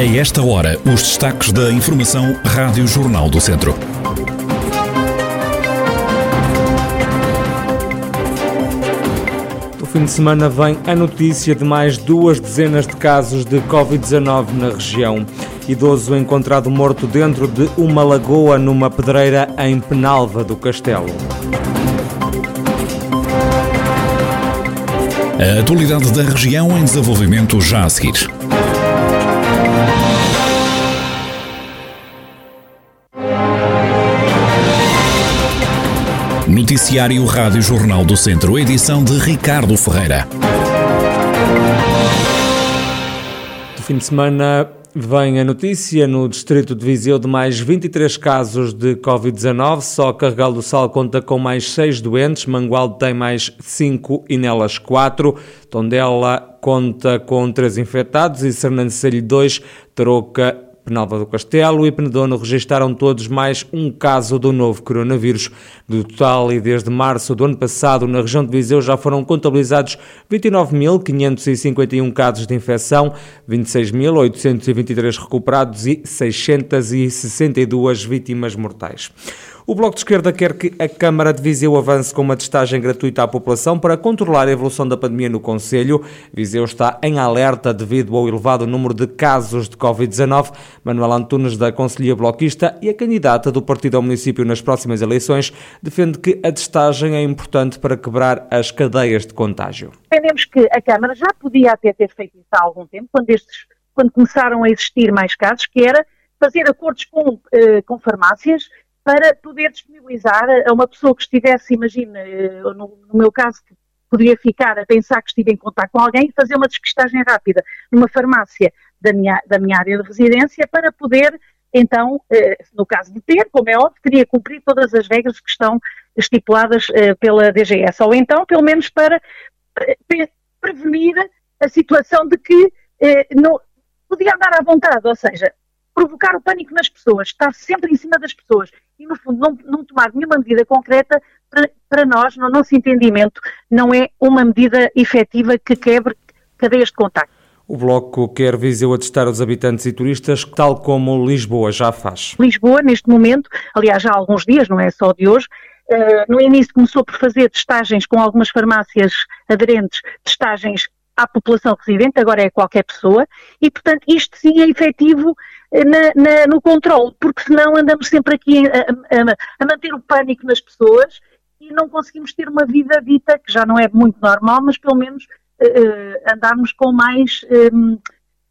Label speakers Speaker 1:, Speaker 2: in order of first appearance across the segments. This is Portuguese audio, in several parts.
Speaker 1: A esta hora, os destaques da Informação Rádio Jornal do Centro.
Speaker 2: No fim de semana vem a notícia de mais duas dezenas de casos de Covid-19 na região. Idoso encontrado morto dentro de uma lagoa numa pedreira em Penalva do Castelo.
Speaker 1: A atualidade da região em desenvolvimento já a seguir. Noticiário Rádio Jornal do Centro, edição de Ricardo Ferreira.
Speaker 2: No fim de semana vem a notícia no distrito de Viseu de mais 23 casos de Covid-19. Só Carregal do Sal conta com mais 6 doentes, Mangualde tem mais 5 e nelas 4. Tondela conta com 3 infectados e Sernancelho 2, Troca Penalva do Castelo e Penedono registaram todos mais um caso do novo coronavírus. Do total, e desde março do ano passado, na região de Viseu já foram contabilizados 29.551 casos de infecção, 26.823 recuperados e 662 vítimas mortais. O Bloco de Esquerda quer que a Câmara de Viseu avance com uma testagem gratuita à população para controlar a evolução da pandemia no Conselho. Viseu está em alerta devido ao elevado número de casos de Covid-19. Manuel Antunes, da Conselhia Bloquista e a candidata do partido ao município nas próximas eleições, defende que a testagem é importante para quebrar as cadeias de contágio.
Speaker 3: Entendemos que a Câmara já podia até ter feito isso há algum tempo, quando, estes, quando começaram a existir mais casos, que era fazer acordos com, eh, com farmácias para poder disponibilizar a uma pessoa que estivesse, imagina, eh, no, no meu caso, que poderia ficar a pensar que estive em contato com alguém fazer uma despistagem rápida numa farmácia da minha, da minha área de residência para poder, então, eh, no caso de ter, como é óbvio, teria cumprir todas as regras que estão estipuladas eh, pela DGS, ou então, pelo menos para prevenir a situação de que não, podia andar à vontade, ou seja, provocar o pânico nas pessoas, estar sempre em cima das pessoas e, no fundo, não, não tomar nenhuma medida concreta, para, para, nós, no nosso entendimento, não é uma medida efetiva que quebre cadeias de contacto.
Speaker 2: O Bloco quer Viseu a testar os habitantes e turistas, tal como Lisboa já faz.
Speaker 3: Lisboa, neste momento, aliás, já há alguns dias, não é só de hoje, uh, no início começou por fazer testagens com algumas farmácias aderentes, testagens à população residente, agora é qualquer pessoa, e portanto isto sim é efetivo eh, na, na, no controle, porque senão andamos sempre aqui a, a, a, manter o pânico nas pessoas e não conseguimos ter uma vida dita, que já não é muito normal, mas pelo menos uh, andarmos com mais, um,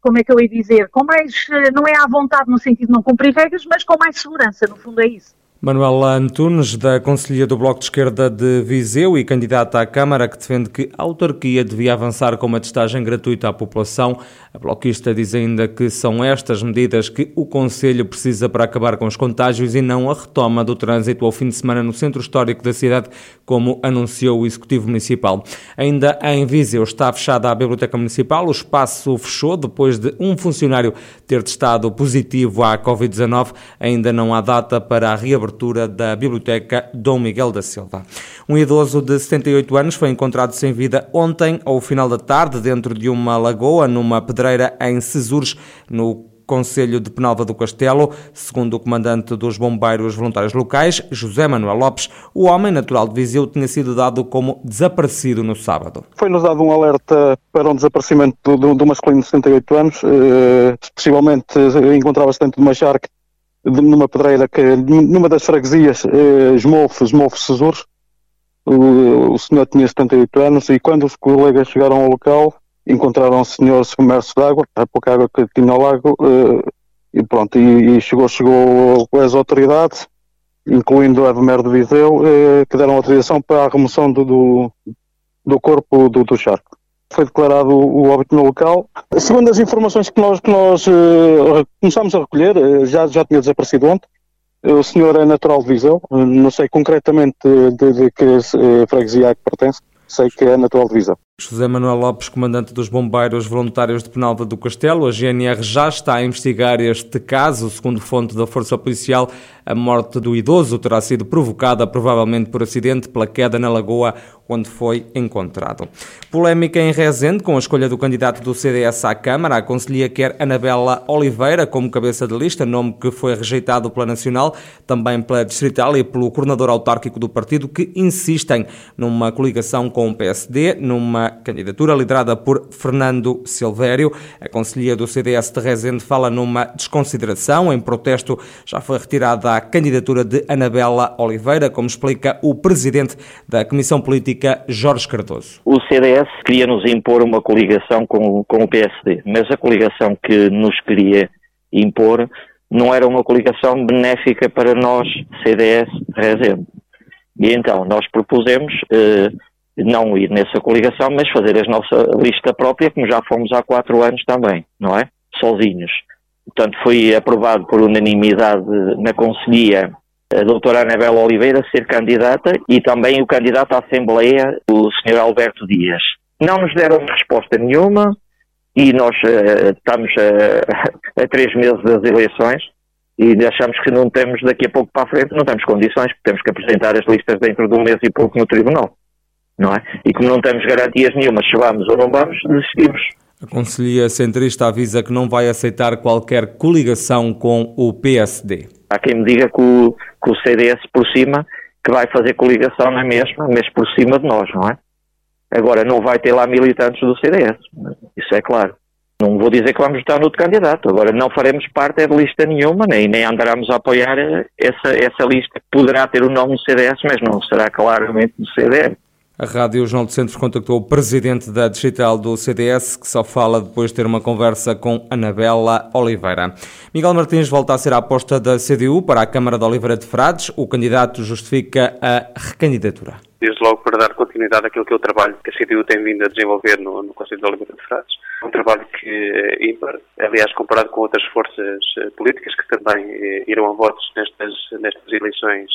Speaker 3: como é que eu ia dizer, com mais, uh, não é à vontade no sentido de não cumprir regras, mas com mais segurança, no fundo é isso.
Speaker 2: Manuela Antunes, da Conselhia do Bloco de Esquerda de Viseu e candidata à Câmara, que defende que a autarquia devia avançar com uma testagem gratuita à população. A bloquista diz ainda que são estas medidas que o Conselho precisa para acabar com os contágios e não a retoma do trânsito ao fim de semana no centro histórico da cidade, como anunciou o Executivo Municipal. Ainda em Viseu está fechada a Biblioteca Municipal. O espaço fechou depois de um funcionário ter testado positivo à Covid-19. Ainda não há data para a reabertura abertura da Biblioteca Dom Miguel da Silva. Um idoso de 78 anos foi encontrado sem vida ontem, ao final da tarde, dentro de uma lagoa, numa pedreira em Cesures, no Conselho de Penalva do Castelo. Segundo o comandante dos bombeiros voluntários locais, José Manuel Lopes, o homem natural de Viseu tinha sido dado como desaparecido no sábado.
Speaker 4: Foi-nos dado um alerta para um desaparecimento do, do masculino de 68 anos, eh, possivelmente encontrava-se dentro de uma charca numa pedreira que numa das freguesias eh, Esmolfo, Esmolfo Cesures, o, o senhor tinha 78 anos e quando os colegas chegaram ao local encontraram o senhor submerso de água, a pouca água que tinha ao lago eh, e pronto, e, chegou, chegou as autoridades, incluindo a Evemer de Viseu, eh, que deram autorização para a remoção do, do, do corpo do, do charco foi declarado o óbito no local. Segundo as informações que nós, que nós uh, começámos a recolher, uh, já, já tinha desaparecido ontem, o senhor é natural de Viseu, não sei concretamente de, de que freguesia é que pertence, sei que é natural de Viseu.
Speaker 2: José Manuel Lopes, comandante dos Bombeiros Voluntários de Penalva do Castelo, a GNR já está a investigar este caso. Segundo fonte da Força Policial, a morte do idoso terá sido provocada provavelmente por acidente pela queda na lagoa onde foi encontrado. Polémica em Rezende com a escolha do candidato do CDS à Câmara. A Conselhia quer Anabela Oliveira como cabeça de lista, nome que foi rejeitado pela Nacional, também pela Distrital e pelo coordenador autárquico do partido, que insistem numa coligação com o PSD, numa candidatura liderada por Fernando Silvério. A Conselhia do CDS de Rezende fala numa desconsideração. Em protesto, já foi retirada a candidatura de Anabela Oliveira, como explica o presidente da Comissão Política, Jorge Cardoso.
Speaker 5: O CDS queria nos impor uma coligação com, com o PSD, mas a coligação que nos queria impor não era uma coligação benéfica para nós, CDS Rezende. E então nós propusemos eh, não ir nessa coligação, mas fazer a nossa lista própria, como já fomos há quatro anos também, não é? Sozinhos. Portanto, foi aprovado por unanimidade na Conselhia a doutora Anabela Oliveira ser candidata e também o candidato à Assembleia, o Sr. Alberto Dias. Não nos deram resposta nenhuma e nós uh, estamos a, a três meses das eleições e achamos que não temos daqui a pouco para a frente, não temos condições, porque temos que apresentar as listas dentro de um mês e pouco no Tribunal não é? E como não temos garantias nenhuma se vamos ou não vamos, decidimos.
Speaker 2: A Conselhia Centrista avisa que não vai aceitar qualquer coligação com o PSD.
Speaker 5: Há quem me diga que o, que o CDS por cima, que vai fazer coligação na mesma, mas por cima de nós, não é? Agora, não vai ter lá militantes do CDS, isso é claro. Não vou dizer que vamos votar no outro candidato, agora não faremos parte de lista nenhuma, nem, nem andaremos a apoiar essa, essa lista que poderá ter o nome do CDS, mas não será claramente do CDS.
Speaker 2: A Rádio Jornal do Centro contactou o presidente da digital do CDS, que só fala depois de ter uma conversa com Anabela Oliveira. Miguel Martins volta a ser a aposta da CDU para a Câmara de Oliveira de Frades. O candidato justifica a recandidatura.
Speaker 6: Desde logo para dar continuidade àquilo que é o trabalho que a CDU tem vindo a desenvolver no, no Conselho de Oliveira de Frades. Um trabalho que é ímpar, aliás, comparado com outras forças eh, políticas que também eh, irão a votos nestas, nestas eleições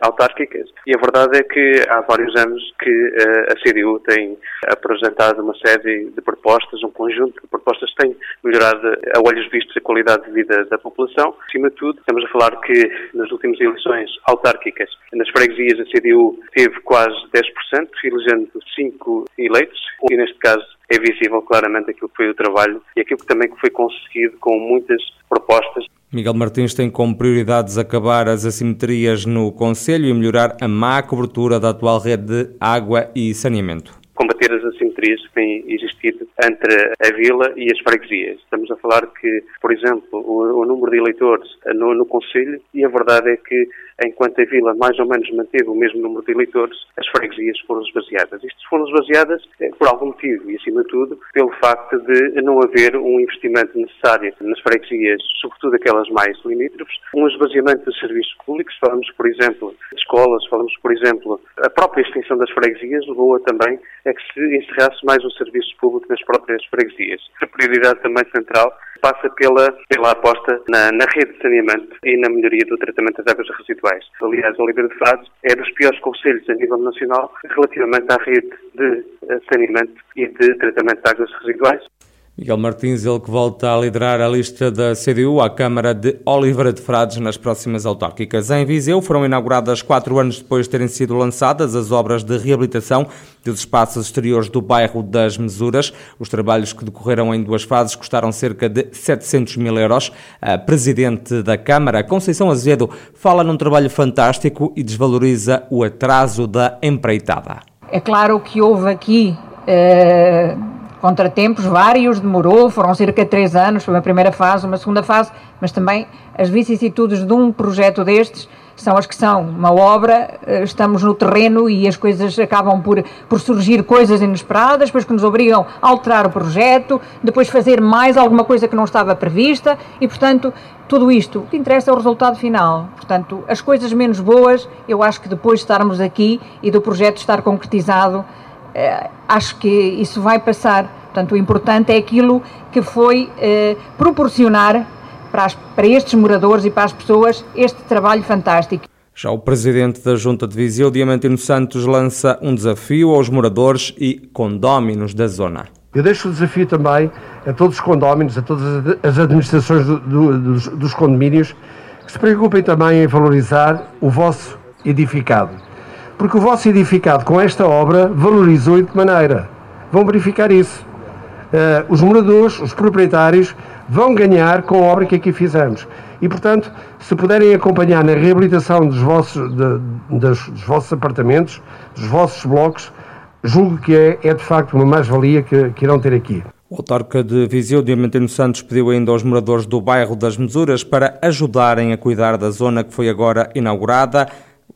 Speaker 6: autárquicas. E a verdade é que há vários anos que eh, a CDU tem apresentado uma série de propostas, um conjunto de propostas que tem melhorado a olhos vistos a qualidade de vida da população. Acima de tudo, estamos a falar que nas últimas eleições autárquicas, nas freguesias, a CDU teve quase 10%, elegendo cinco eleitos, e neste caso é visível claramente aquilo que foi o trabalho e aquilo que também foi conseguido com muitas propostas
Speaker 2: Miguel Martins tem como prioridades acabar as assimetrias no Conselho e melhorar a má cobertura da atual rede de água e saneamento.
Speaker 6: Combater as assimetrias que têm existido entre a vila e as freguesias. Estamos a falar que, por exemplo, o, o número de eleitores no, no Conselho, e a verdade é que enquanto a vila mais ou menos manteve o mesmo número de eleitores, as freguesias foram esvaziadas. Isto foram esvaziadas eh, por algum motivo e, acima de tudo, pelo facto de não haver um investimento necessário nas freguesias, sobretudo aquelas mais limítrofes, um esvaziamento dos serviços públicos, falamos, por exemplo, de escolas, falamos, por exemplo, a própria extinção das freguesias levou a também a que se encerrasse mais o serviço público nas próprias freguesias. A prioridade também central passa pela, pela aposta na, na rede de saneamento e na melhoria do tratamento das águas residuais. Aliás, Oliveira de Frades é dos piores conselhos a nível nacional relativamente à rede de eh, saneamento e de tratamento de águas residuais.
Speaker 2: Miguel Martins, ele que volta a liderar a lista da CDU à Câmara de Oliveira de Frades nas próximas autárquicas. Em Viseu foram inauguradas quatro anos depois de terem sido lançadas as obras de reabilitação dos espaços exteriores do bairro das Mesuras. Os trabalhos que decorreram em duas fases custaram cerca de 700 mil euros. A Presidente da Câmara, Conceição Azevedo, fala num trabalho fantástico e desvaloriza o atraso da empreitada.
Speaker 7: É claro que houve aqui... Eh contratempos vários, demorou, foram cerca de três anos, foi uma primeira fase, uma segunda fase, mas também as vicissitudes de um projeto destes são as que são. Uma obra, eh, estamos no terreno e as coisas acabam por, por surgir coisas inesperadas, depois que nos obrigam a alterar o projeto, depois fazer mais alguma coisa que não estava prevista e, portanto, tudo isto, o que interessa é o resultado final. Portanto, as coisas menos boas, eu acho que depois de estarmos aqui e do projeto estar concretizado, eh, acho que isso vai passar. Portanto, o importante é aquilo que foi eh, proporcionar para, as, para estes moradores e para as pessoas este trabalho fantástico.
Speaker 2: Já o presidente da Junta de Viseu, Diamantino Santos, lança um desafio aos moradores e condóminos da zona.
Speaker 8: Eu deixo o desafio também a todos os condóminos, a todas as administrações do, do, dos, dos condomínios, que se preocupem também em valorizar o vosso edificado. Porque o vosso edificado com esta obra valorizou de maneira? Vão verificar isso. Uh, os moradores, os proprietários, vão ganhar com a obra que aqui fizemos. E, portanto, se puderem acompanhar na reabilitação dos vossos, de, dos, dos vossos apartamentos, dos vossos blocos, julgo que é, é de facto uma mais-valia que, que irão ter aqui.
Speaker 2: O autarca de Viseu, Diamantino Santos, pediu ainda aos moradores do bairro das Mesuras para ajudarem a cuidar da zona que foi agora inaugurada.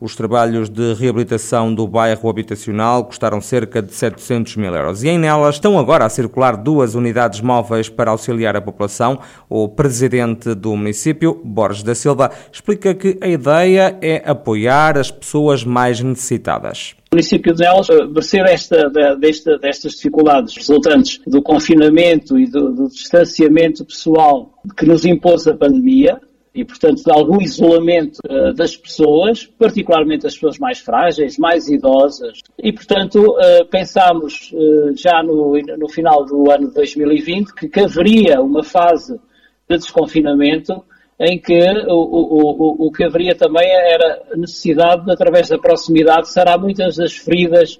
Speaker 2: Os trabalhos de reabilitação do bairro habitacional custaram cerca de 700 mil euros. E em nelas estão agora a circular duas unidades móveis para auxiliar a população. O presidente do município, Borges da Silva, explica que a ideia é apoiar as pessoas mais necessitadas.
Speaker 9: O município de Nelas percebe esta, desta, destas dificuldades resultantes do confinamento e do, do distanciamento pessoal que nos impôs a pandemia, e, portanto, de algum isolamento uh, das pessoas, particularmente as pessoas mais frágeis, mais idosas. E, portanto, uh, pensámos uh, já no, no, final do ano de 2020 que, que haveria uma fase de desconfinamento em que o, o, o, o que haveria também era necessidade, através da proximidade, será muitas das feridas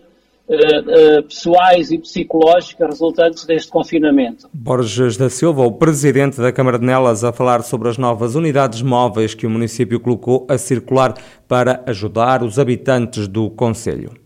Speaker 9: uh, pessoais e psicológicas resultantes deste confinamento.
Speaker 2: Borges da Silva, o presidente da Câmara de Nelas, a falar sobre as novas unidades móveis que o município colocou a circular para ajudar os habitantes do Conselho.